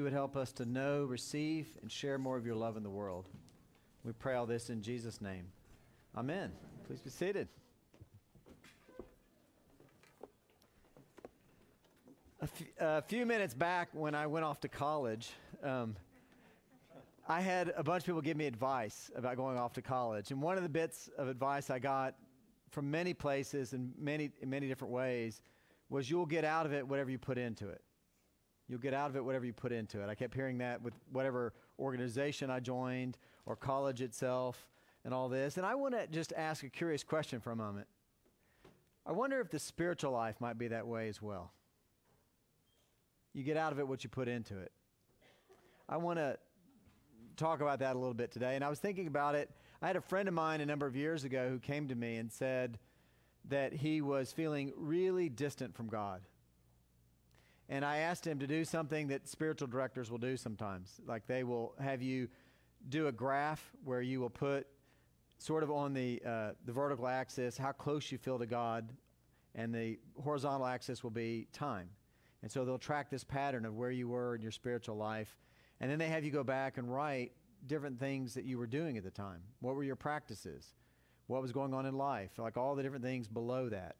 You would help us to know, receive, and share more of your love in the world. We pray all this in Jesus' name. Amen. Please be seated. A, f- a few minutes back, when I went off to college, um, I had a bunch of people give me advice about going off to college. And one of the bits of advice I got from many places and many, in many different ways was you'll get out of it whatever you put into it. You'll get out of it whatever you put into it. I kept hearing that with whatever organization I joined or college itself and all this. And I want to just ask a curious question for a moment. I wonder if the spiritual life might be that way as well. You get out of it what you put into it. I want to talk about that a little bit today. And I was thinking about it. I had a friend of mine a number of years ago who came to me and said that he was feeling really distant from God and I asked him to do something that spiritual directors will do sometimes. Like they will have you do a graph where you will put sort of on the, uh, the vertical axis how close you feel to God, and the horizontal axis will be time. And so they'll track this pattern of where you were in your spiritual life. And then they have you go back and write different things that you were doing at the time. What were your practices? What was going on in life? Like all the different things below that.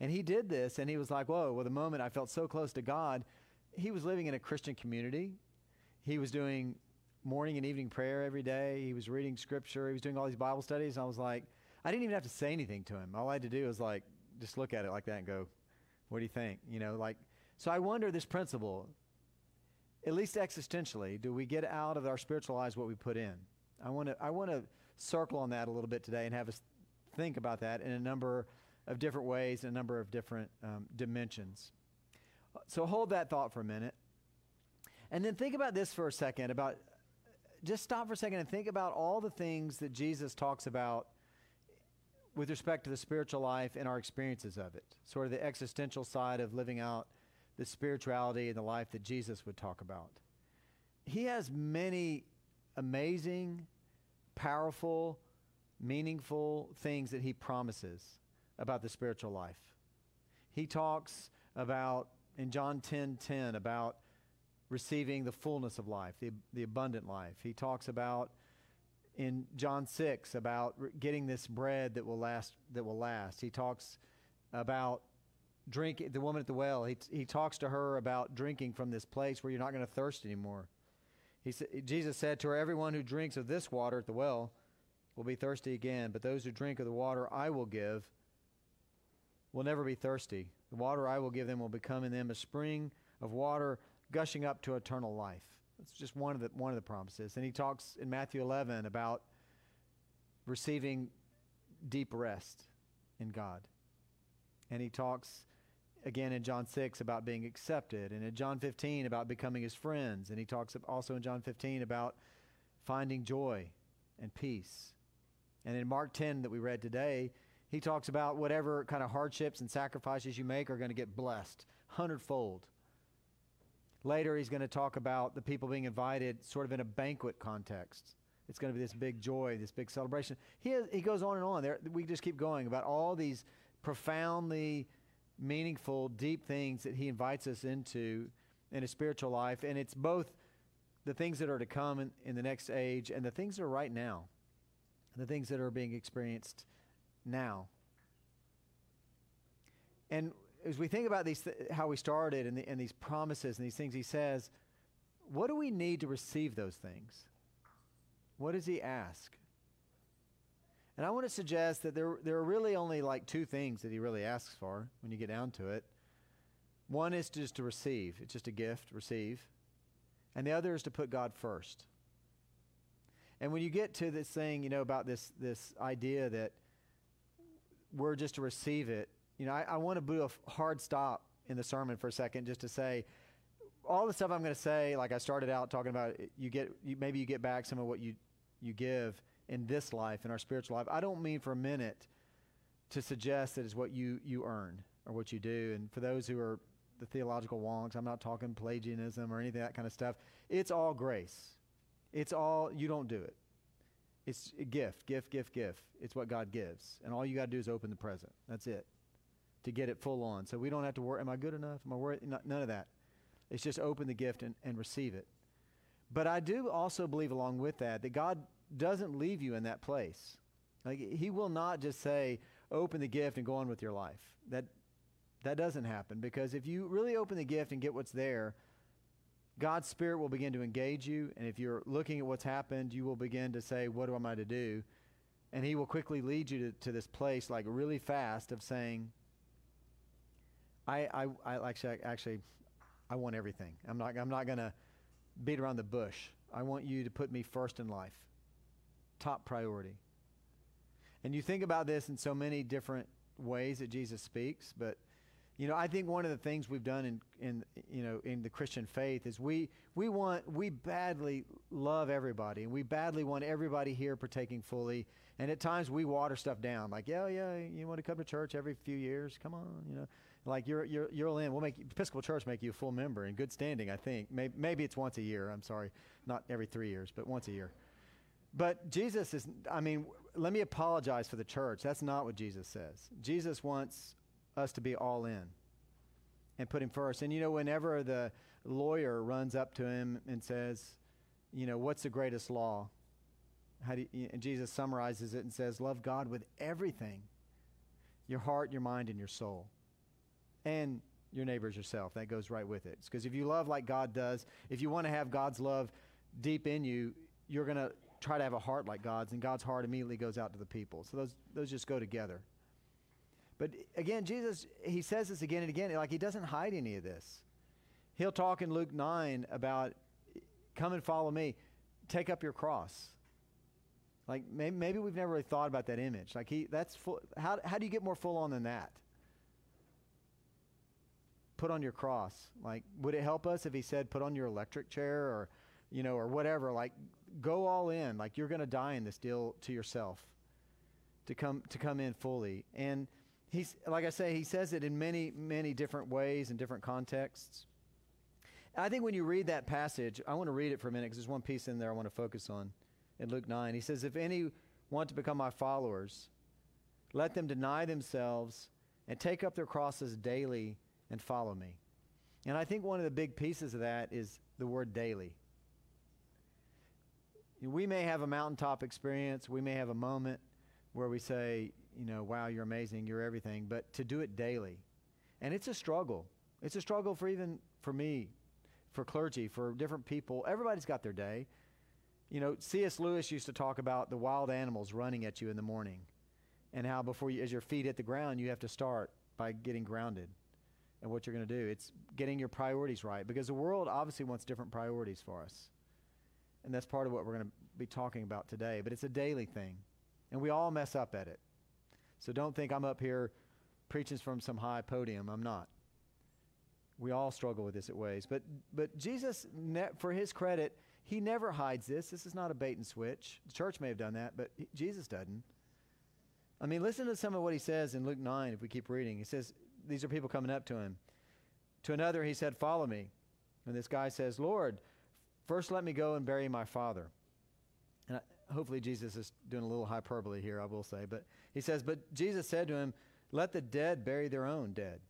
And he did this, and he was like, whoa, well, the moment I felt so close to God, he was living in a Christian community. He was doing morning and evening prayer every day. He was reading scripture. He was doing all these Bible studies. And I was like, I didn't even have to say anything to him. All I had to do was like, just look at it like that and go, what do you think? You know, like, so I wonder this principle, at least existentially, do we get out of our spiritual lives what we put in? I want to, I want to circle on that a little bit today and have us think about that in a number of different ways, and a number of different um, dimensions. So hold that thought for a minute. And then think about this for a second about just stop for a second and think about all the things that Jesus talks about with respect to the spiritual life and our experiences of it. Sort of the existential side of living out the spirituality and the life that Jesus would talk about. He has many amazing, powerful, meaningful things that he promises about the spiritual life. He talks about, in John 10 10, about receiving the fullness of life, the, the abundant life. He talks about, in John 6, about getting this bread that will last. That will last. He talks about drinking, the woman at the well, he, he talks to her about drinking from this place where you're not going to thirst anymore. He sa- Jesus said to her, Everyone who drinks of this water at the well will be thirsty again, but those who drink of the water I will give will never be thirsty. The water I will give them will become in them a spring of water gushing up to eternal life. That's just one of the one of the promises. And he talks in Matthew 11 about receiving deep rest in God. And he talks again in John 6 about being accepted and in John 15 about becoming his friends and he talks also in John 15 about finding joy and peace. And in Mark 10 that we read today, he talks about whatever kind of hardships and sacrifices you make are going to get blessed hundredfold. Later, he's going to talk about the people being invited sort of in a banquet context. It's going to be this big joy, this big celebration. He, has, he goes on and on. There, we just keep going about all these profoundly meaningful, deep things that he invites us into in a spiritual life. And it's both the things that are to come in, in the next age and the things that are right now, the things that are being experienced now. And as we think about these, th- how we started and, the, and these promises and these things he says, what do we need to receive those things? What does he ask? And I want to suggest that there, there are really only like two things that he really asks for when you get down to it. One is just to receive, it's just a gift, receive. And the other is to put God first. And when you get to this thing, you know, about this, this idea that we're just to receive it. You know, I, I want to do a hard stop in the sermon for a second just to say all the stuff I'm going to say, like I started out talking about, you get you, maybe you get back some of what you you give in this life, in our spiritual life. I don't mean for a minute to suggest that it's what you you earn or what you do. And for those who are the theological wonks, I'm not talking Pelagianism or anything that kind of stuff. It's all grace. It's all you don't do it. It's a gift, gift, gift, gift. It's what God gives. And all you got to do is open the present. That's it. To get it full on. So we don't have to worry, am I good enough? Am I worried? None of that. It's just open the gift and, and receive it. But I do also believe, along with that, that God doesn't leave you in that place. Like He will not just say, "Open the gift and go on with your life." That that doesn't happen because if you really open the gift and get what's there, God's Spirit will begin to engage you. And if you're looking at what's happened, you will begin to say, What am I to do? And He will quickly lead you to, to this place, like really fast, of saying, I, I, I actually, actually, I want everything. I'm not, I'm not going to beat around the bush. I want you to put me first in life, top priority. And you think about this in so many different ways that Jesus speaks, but you know, I think one of the things we've done in, in you know in the Christian faith is we we want we badly love everybody and we badly want everybody here partaking fully. And at times we water stuff down, like yeah yeah you want to come to church every few years, come on, you know, like you're you're you're in. We'll make Episcopal Church make you a full member in good standing. I think maybe maybe it's once a year. I'm sorry, not every three years, but once a year. But Jesus is. I mean, let me apologize for the church. That's not what Jesus says. Jesus wants us to be all in and put him first. And you know, whenever the lawyer runs up to him and says, you know, what's the greatest law? How do you, and Jesus summarizes it and says, love God with everything your heart, your mind, and your soul. And your neighbors yourself. That goes right with it. Because if you love like God does, if you want to have God's love deep in you, you're going to try to have a heart like God's, and God's heart immediately goes out to the people. So those, those just go together. But again, Jesus, he says this again and again, like he doesn't hide any of this. He'll talk in Luke 9 about, come and follow me, take up your cross. Like maybe, maybe we've never really thought about that image. Like he, that's full, how, how do you get more full on than that? Put on your cross. Like, would it help us if he said, put on your electric chair or, you know, or whatever? Like, go all in. Like, you're going to die in this deal to yourself to come, to come in fully. And, he's like I say, he says it in many, many different ways and different contexts. I think when you read that passage, I want to read it for a minute because there's one piece in there I want to focus on. In Luke 9, he says, If any want to become my followers, let them deny themselves and take up their crosses daily and follow me. And I think one of the big pieces of that is the word daily. We may have a mountaintop experience, we may have a moment where we say, you know, wow, you're amazing, you're everything, but to do it daily. And it's a struggle. It's a struggle for even for me, for clergy, for different people. Everybody's got their day. You know, C.S. Lewis used to talk about the wild animals running at you in the morning and how before you, as your feet hit the ground, you have to start by getting grounded and what you're going to do. It's getting your priorities right because the world obviously wants different priorities for us. And that's part of what we're going to be talking about today. But it's a daily thing. And we all mess up at it. So don't think I'm up here preaching from some high podium. I'm not. We all struggle with this at ways. But, but Jesus, ne- for his credit, he never hides this. This is not a bait and switch. The church may have done that, but he, Jesus doesn't. I mean, listen to some of what he says in Luke 9 if we keep reading. He says, These are people coming up to him. To another, he said, Follow me. And this guy says, Lord, first let me go and bury my father. And I, hopefully Jesus is doing a little hyperbole here, I will say. But he says, But Jesus said to him, Let the dead bury their own dead.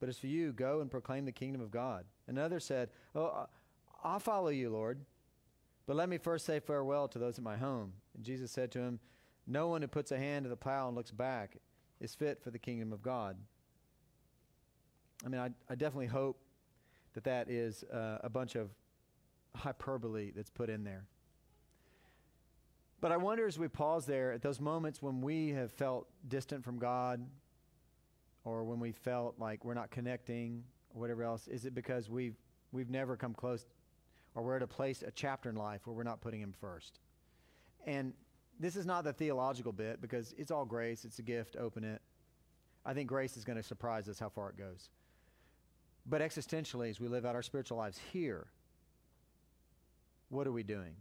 But as for you, go and proclaim the kingdom of God. Another said, Oh, I'll follow you, Lord. But let me first say farewell to those at my home. And Jesus said to him, No one who puts a hand to the plow and looks back is fit for the kingdom of God. I mean, I, I definitely hope that that is uh, a bunch of hyperbole that's put in there. But I wonder as we pause there at those moments when we have felt distant from God or when we felt like we're not connecting or whatever else, is it because we've, we've never come close or we're at a place, a chapter in life where we're not putting Him first? And this is not the theological bit because it's all grace, it's a gift, open it. I think grace is going to surprise us how far it goes. But existentially, as we live out our spiritual lives here, what are we doing?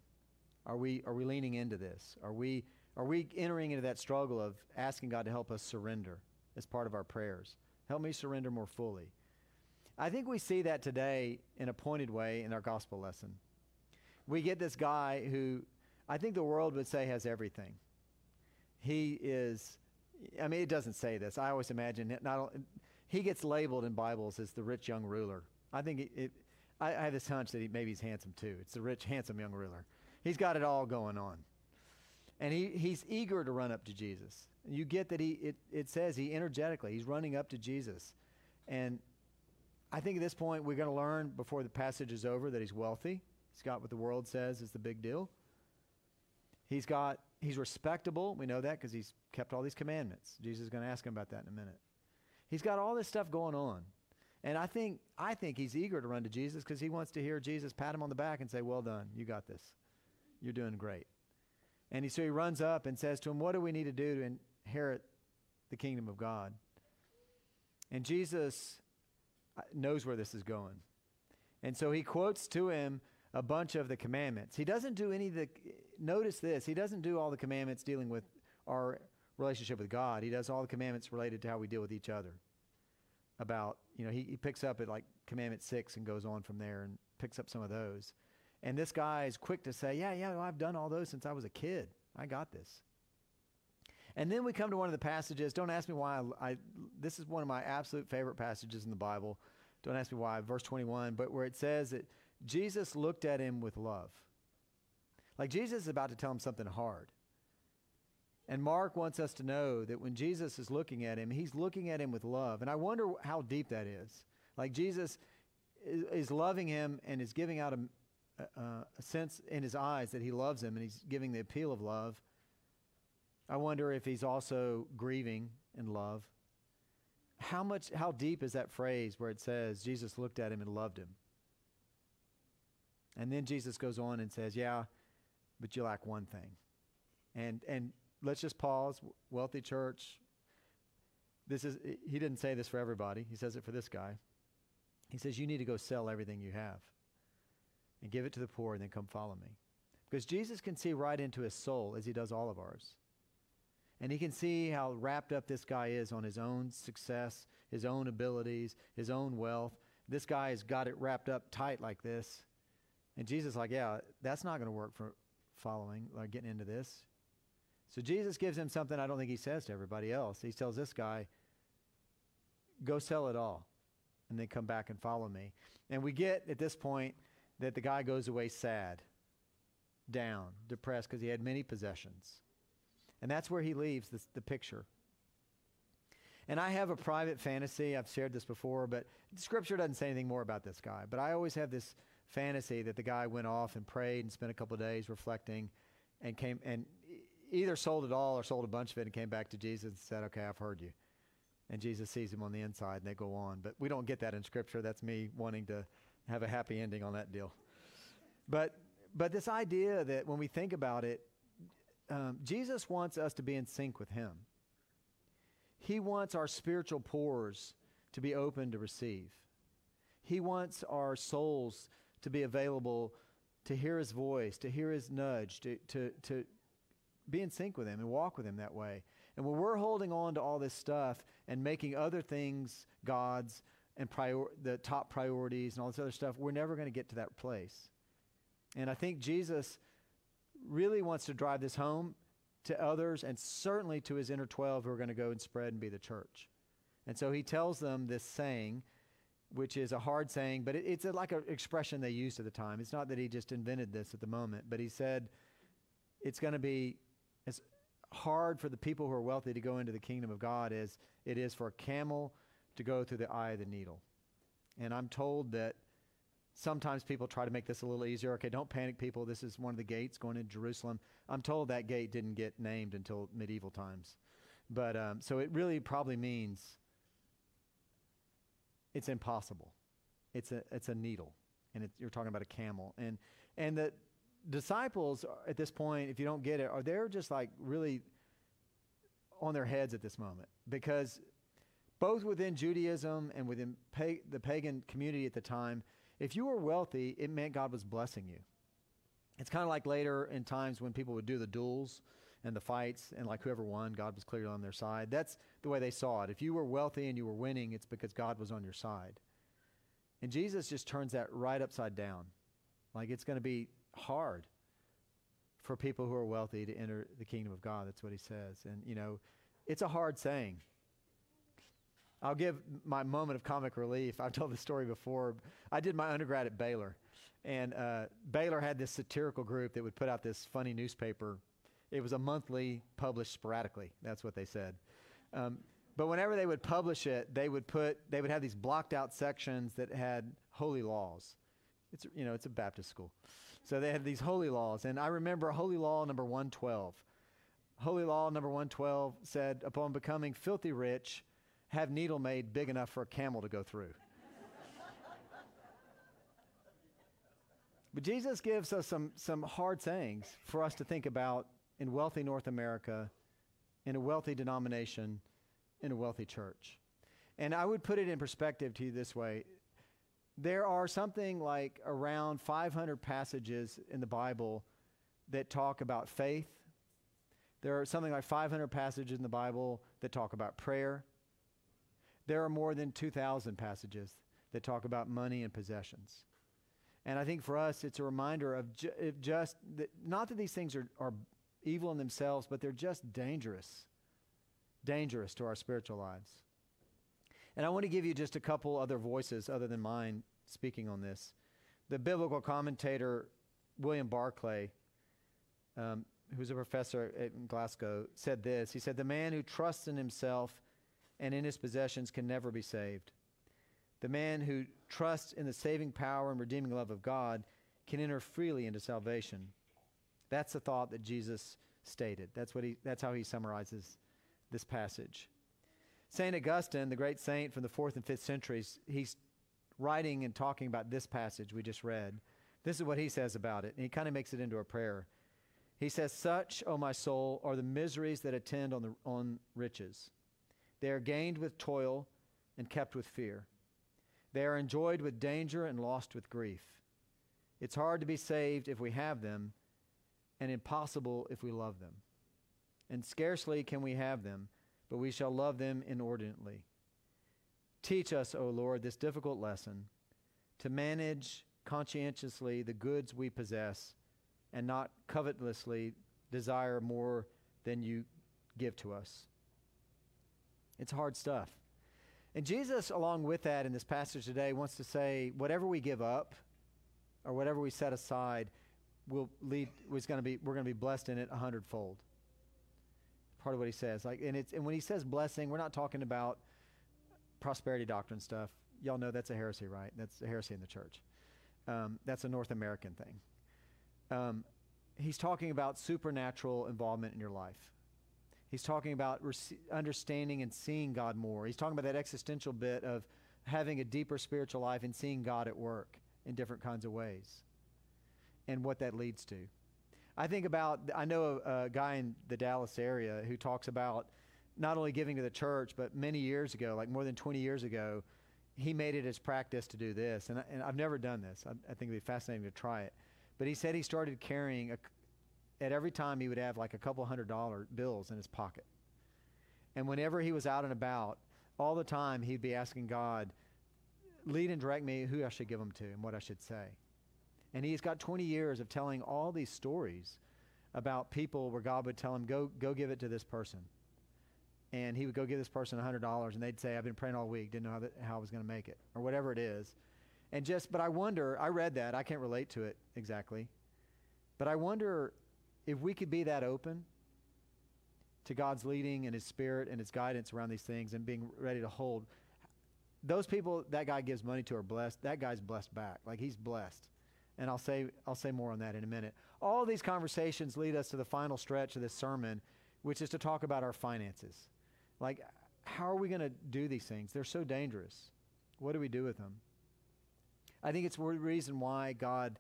Are we, are we leaning into this? Are we, are we entering into that struggle of asking God to help us surrender as part of our prayers? Help me surrender more fully. I think we see that today in a pointed way in our gospel lesson. We get this guy who I think the world would say has everything. He is, I mean, it doesn't say this. I always imagine it not, he gets labeled in Bibles as the rich young ruler. I think it, it I, I have this hunch that he, maybe he's handsome too. It's the rich, handsome young ruler. He's got it all going on. And he, he's eager to run up to Jesus. You get that he, it, it says he energetically, he's running up to Jesus. And I think at this point we're going to learn before the passage is over that he's wealthy. He's got what the world says is the big deal. He's got, he's respectable. We know that because he's kept all these commandments. Jesus is going to ask him about that in a minute. He's got all this stuff going on. And I think, I think he's eager to run to Jesus because he wants to hear Jesus pat him on the back and say, Well done, you got this. You're doing great. And he, so he runs up and says to him, What do we need to do to inherit the kingdom of God? And Jesus uh, knows where this is going. And so he quotes to him a bunch of the commandments. He doesn't do any of the, notice this, he doesn't do all the commandments dealing with our relationship with God. He does all the commandments related to how we deal with each other. About, you know, he, he picks up at like commandment six and goes on from there and picks up some of those. And this guy is quick to say, Yeah, yeah, well, I've done all those since I was a kid. I got this. And then we come to one of the passages. Don't ask me why. I, I, this is one of my absolute favorite passages in the Bible. Don't ask me why. Verse 21, but where it says that Jesus looked at him with love. Like Jesus is about to tell him something hard. And Mark wants us to know that when Jesus is looking at him, he's looking at him with love. And I wonder how deep that is. Like Jesus is, is loving him and is giving out a, a, a sense in his eyes that he loves him and he's giving the appeal of love. I wonder if he's also grieving in love. How much, how deep is that phrase where it says Jesus looked at him and loved him? And then Jesus goes on and says, Yeah, but you lack one thing. And, and let's just pause. Wealthy church. This is, he didn't say this for everybody. He says it for this guy. He says, You need to go sell everything you have and give it to the poor and then come follow me. Because Jesus can see right into his soul as he does all of ours. And he can see how wrapped up this guy is on his own success, his own abilities, his own wealth. This guy has got it wrapped up tight like this. And Jesus like, yeah, that's not going to work for following, like getting into this. So Jesus gives him something I don't think he says to everybody else. He tells this guy, go sell it all and then come back and follow me. And we get at this point that the guy goes away sad, down, depressed because he had many possessions. And that's where he leaves this, the picture. And I have a private fantasy. I've shared this before, but Scripture doesn't say anything more about this guy. But I always have this fantasy that the guy went off and prayed and spent a couple days reflecting and came and either sold it all or sold a bunch of it and came back to Jesus and said, Okay, I've heard you. And Jesus sees him on the inside and they go on. But we don't get that in Scripture. That's me wanting to have a happy ending on that deal. But, but this idea that when we think about it, um, Jesus wants us to be in sync with Him. He wants our spiritual pores to be open to receive. He wants our souls to be available to hear His voice, to hear His nudge, to, to, to be in sync with Him and walk with Him that way. And when we're holding on to all this stuff and making other things gods and prior, the top priorities and all this other stuff, we're never going to get to that place. And I think Jesus really wants to drive this home to others and certainly to his inner 12 who are going to go and spread and be the church. And so he tells them this saying, which is a hard saying, but it, it's a, like an expression they used at the time. It's not that he just invented this at the moment, but he said it's going to be as hard for the people who are wealthy to go into the kingdom of God as it is for a camel to go through the eye of the needle. And I'm told that Sometimes people try to make this a little easier. Okay, don't panic, people. This is one of the gates going into Jerusalem. I'm told that gate didn't get named until medieval times. But um, so it really probably means it's impossible. It's a, it's a needle. And it, you're talking about a camel. And, and the disciples at this point, if you don't get it, are they're just like really on their heads at this moment because both within Judaism and within the pagan community at the time, if you were wealthy, it meant God was blessing you. It's kind of like later in times when people would do the duels and the fights, and like whoever won, God was clearly on their side. That's the way they saw it. If you were wealthy and you were winning, it's because God was on your side. And Jesus just turns that right upside down. Like it's going to be hard for people who are wealthy to enter the kingdom of God. That's what he says. And, you know, it's a hard saying. I'll give my moment of comic relief. I've told this story before. I did my undergrad at Baylor, and uh, Baylor had this satirical group that would put out this funny newspaper. It was a monthly, published sporadically. That's what they said. Um, but whenever they would publish it, they would put they would have these blocked out sections that had holy laws. It's you know it's a Baptist school, so they had these holy laws, and I remember holy law number one twelve. Holy law number one twelve said, "Upon becoming filthy rich, have needle made big enough for a camel to go through." but Jesus gives us some some hard sayings for us to think about in wealthy North America, in a wealthy denomination in a wealthy church. And I would put it in perspective to you this way there are something like around 500 passages in the Bible that talk about faith. There are something like 500 passages in the Bible that talk about prayer. There are more than 2,000 passages that talk about money and possessions. And I think for us, it's a reminder of ju- just that, not that these things are, are evil in themselves, but they're just dangerous dangerous to our spiritual lives. And I want to give you just a couple other voices other than mine speaking on this. The biblical commentator William Barclay, um, who's a professor at Glasgow, said this. He said, The man who trusts in himself and in his possessions can never be saved. The man who trusts in the saving power and redeeming love of God can enter freely into salvation. That's the thought that Jesus stated. That's, what he, that's how he summarizes this passage. St. Augustine, the great saint from the fourth and fifth centuries, he's writing and talking about this passage we just read. This is what he says about it, and he kind of makes it into a prayer. He says, Such, O my soul, are the miseries that attend on, the, on riches. They are gained with toil and kept with fear. They are enjoyed with danger and lost with grief. It's hard to be saved if we have them, and impossible if we love them and scarcely can we have them, but we shall love them inordinately. Teach us, O Lord, this difficult lesson to manage conscientiously the goods we possess and not covetously desire more than you give to us. It's hard stuff. And Jesus, along with that in this passage today, wants to say whatever we give up or whatever we set aside will lead was going to be we're going to be blessed in it a hundredfold part of what he says. Like, and it's and when he says blessing, we're not talking about prosperity doctrine stuff. Y'all know that's a heresy, right? That's a heresy in the church. Um, that's a North American thing. Um, he's talking about supernatural involvement in your life. He's talking about understanding and seeing God more. He's talking about that existential bit of having a deeper spiritual life and seeing God at work in different kinds of ways and what that leads to. I think about, I know a, a guy in the Dallas area who talks about not only giving to the church, but many years ago, like more than 20 years ago, he made it his practice to do this. And, I, and I've never done this. I, I, think it'd be fascinating to try it. But he said he started carrying, a, at every time, he would have like a couple hundred dollar bills in his pocket. And whenever he was out and about, all the time he'd be asking God, lead and direct me who I should give them to and what I should say. And he's got 20 years of telling all these stories about people where God would tell him, go, go give it to this person. And he would go give this person $100, and they'd say, I've been praying all week, didn't know how, that, how I was going to make it, or whatever it is. And just, but I wonder, I read that, I can't relate to it exactly, but I wonder if we could be that open to God's leading and His Spirit and His guidance around these things and being ready to hold. Those people that guy gives money to are blessed. That guy's blessed back. Like he's blessed and I'll say, I'll say more on that in a minute. All these conversations lead us to the final stretch of this sermon, which is to talk about our finances. Like, how are we going to do these things? They're so dangerous. What do we do with them? I think it's the reason why God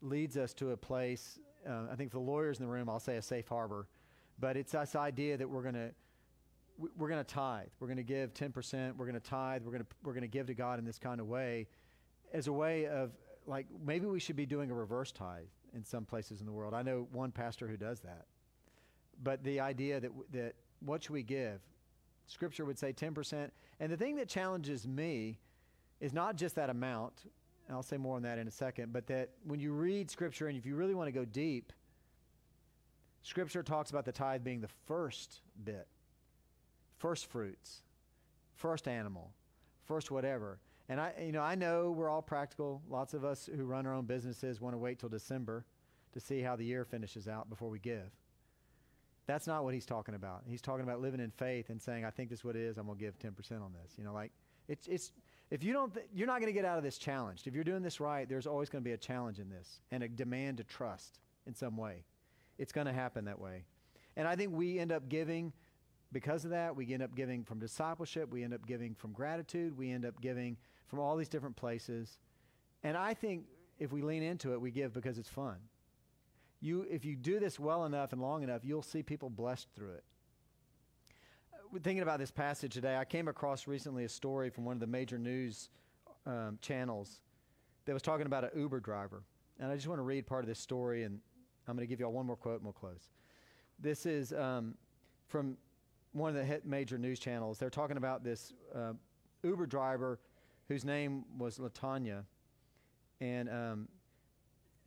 leads us to a place. Uh, I think for the lawyers in the room, I'll say a safe harbor, but it's this idea that we're going to we're going to tithe. We're going to give 10%. We're going to tithe. We're going to we're going to give to God in this kind of way, as a way of like maybe we should be doing a reverse tithe in some places in the world. I know one pastor who does that. But the idea that that what should we give? Scripture would say 10%. And the thing that challenges me is not just that amount, and I'll say more on that in a second, but that when you read Scripture and if you really want to go deep, Scripture talks about the tithe being the first bit, first fruits, first animal, first whatever. And I, you know, I know we're all practical. Lots of us who run our own businesses want to wait till December to see how the year finishes out before we give. That's not what he's talking about. He's talking about living in faith and saying, "I think this is what it is. I'm going to give 10% on this." You know, like it's it's if you don't, th- you're not going to get out of this challenged. If you're doing this right, there's always going to be a challenge in this and a demand to trust in some way. It's going to happen that way. And I think we end up giving because of that. We end up giving from discipleship. We end up giving from gratitude. We end up giving from all these different places. And I think if we lean into it, we give because it's fun. You, if you do this well enough and long enough, you'll see people blessed through it thinking about this passage today, I came across recently a story from one of the major news um, channels that was talking about an Uber driver. And I just want to read part of this story, and I'm going to give you all one more quote and we'll close. This is um, from one of the major news channels. They're talking about this uh, Uber driver whose name was Latanya. And um,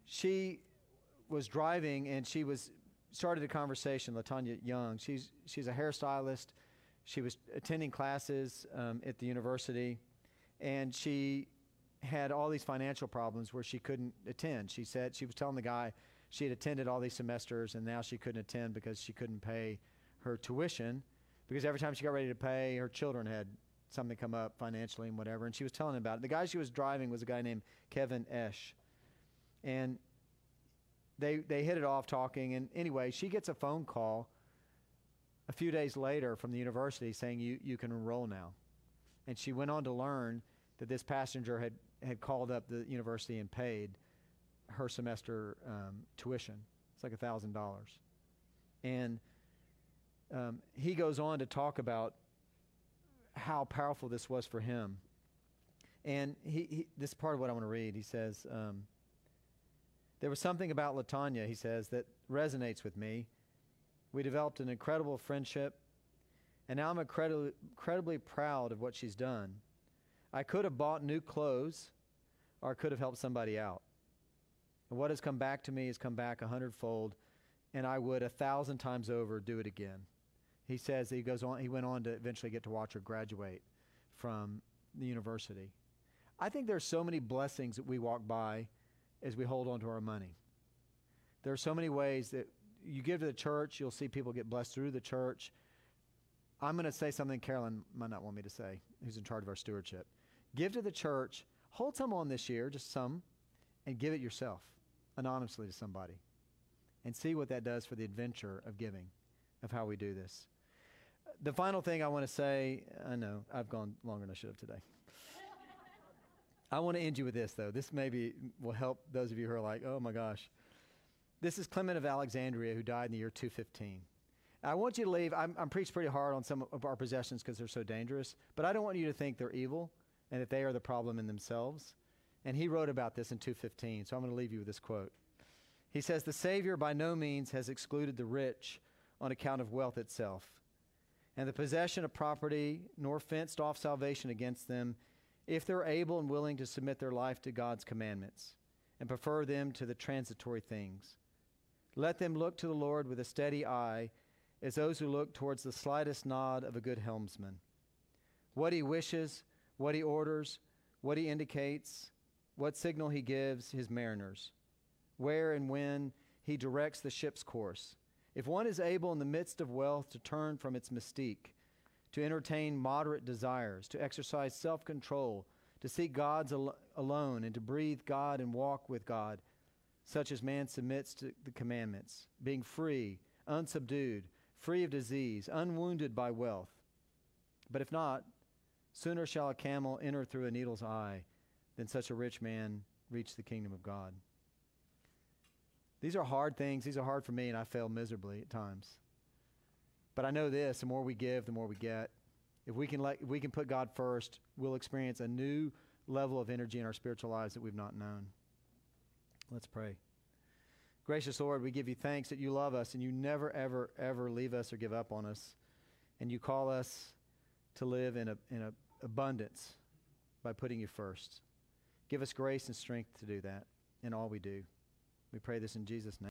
she was driving and she was started a conversation, Latanya Young. She's, she's a hairstylist she was attending classes um, at the university, and she had all these financial problems where she couldn't attend. She said she was telling the guy she had attended all these semesters, and now she couldn't attend because she couldn't pay her tuition because every time she got ready to pay, her children had something come up financially and whatever. And she was telling him about it. The guy she was driving was a guy named Kevin Esch, and they they hit it off talking. And anyway, she gets a phone call a few days later from the university saying, you, you can enroll now. And she went on to learn that this passenger had, had called up the university and paid her semester um, tuition. It's like a $1,000. And um, he goes on to talk about how powerful this was for him. And he, he, this is part of what I want to read. He says, um, There was something about Latanya, he says, that resonates with me. We developed an incredible friendship, and now I'm incredibly, incredibly proud of what she's done. I could have bought new clothes, or could have helped somebody out. And what has come back to me has come back a hundredfold, and I would a thousand times over do it again. He says he goes on. He went on to eventually get to watch her graduate from the university. I think there's so many blessings that we walk by as we hold on to our money. There are so many ways that you give to the church, you'll see people get blessed through the church. I'm going to say something Carolyn might not want me to say, who's in charge of our stewardship. Give to the church, hold some on this year, just some, and give it yourself anonymously to somebody. And see what that does for the adventure of giving, of how we do this. The final thing I want to say, I know I've gone longer than I should have today. I want to end you with this, though. This maybe will help those of you who are like, oh my gosh. This is Clement of Alexandria, who died in the year 215. I want you to leave. I'm, I'm preached pretty hard on some of our possessions because they're so dangerous, but I don't want you to think they're evil and that they are the problem in themselves. And he wrote about this in 215, so I'm going to leave you with this quote. He says, The Savior by no means has excluded the rich on account of wealth itself, and the possession of property, nor fenced off salvation against them, if they're able and willing to submit their life to God's commandments and prefer them to the transitory things. Let them look to the Lord with a steady eye, as those who look towards the slightest nod of a good helmsman. What he wishes, what he orders, what he indicates, what signal he gives his mariners, where and when he directs the ship's course. If one is able in the midst of wealth to turn from its mystique, to entertain moderate desires, to exercise self control, to seek God's al- alone, and to breathe God and walk with God, such as man submits to the commandments, being free, unsubdued, free of disease, unwounded by wealth. But if not, sooner shall a camel enter through a needle's eye than such a rich man reach the kingdom of God. These are hard things. These are hard for me, and I fail miserably at times. But I know this the more we give, the more we get. If we can, let, if we can put God first, we'll experience a new level of energy in our spiritual lives that we've not known. Let's pray. Gracious Lord, we give you thanks that you love us and you never, ever, ever leave us or give up on us. And you call us to live in, a, in a abundance by putting you first. Give us grace and strength to do that in all we do. We pray this in Jesus' name.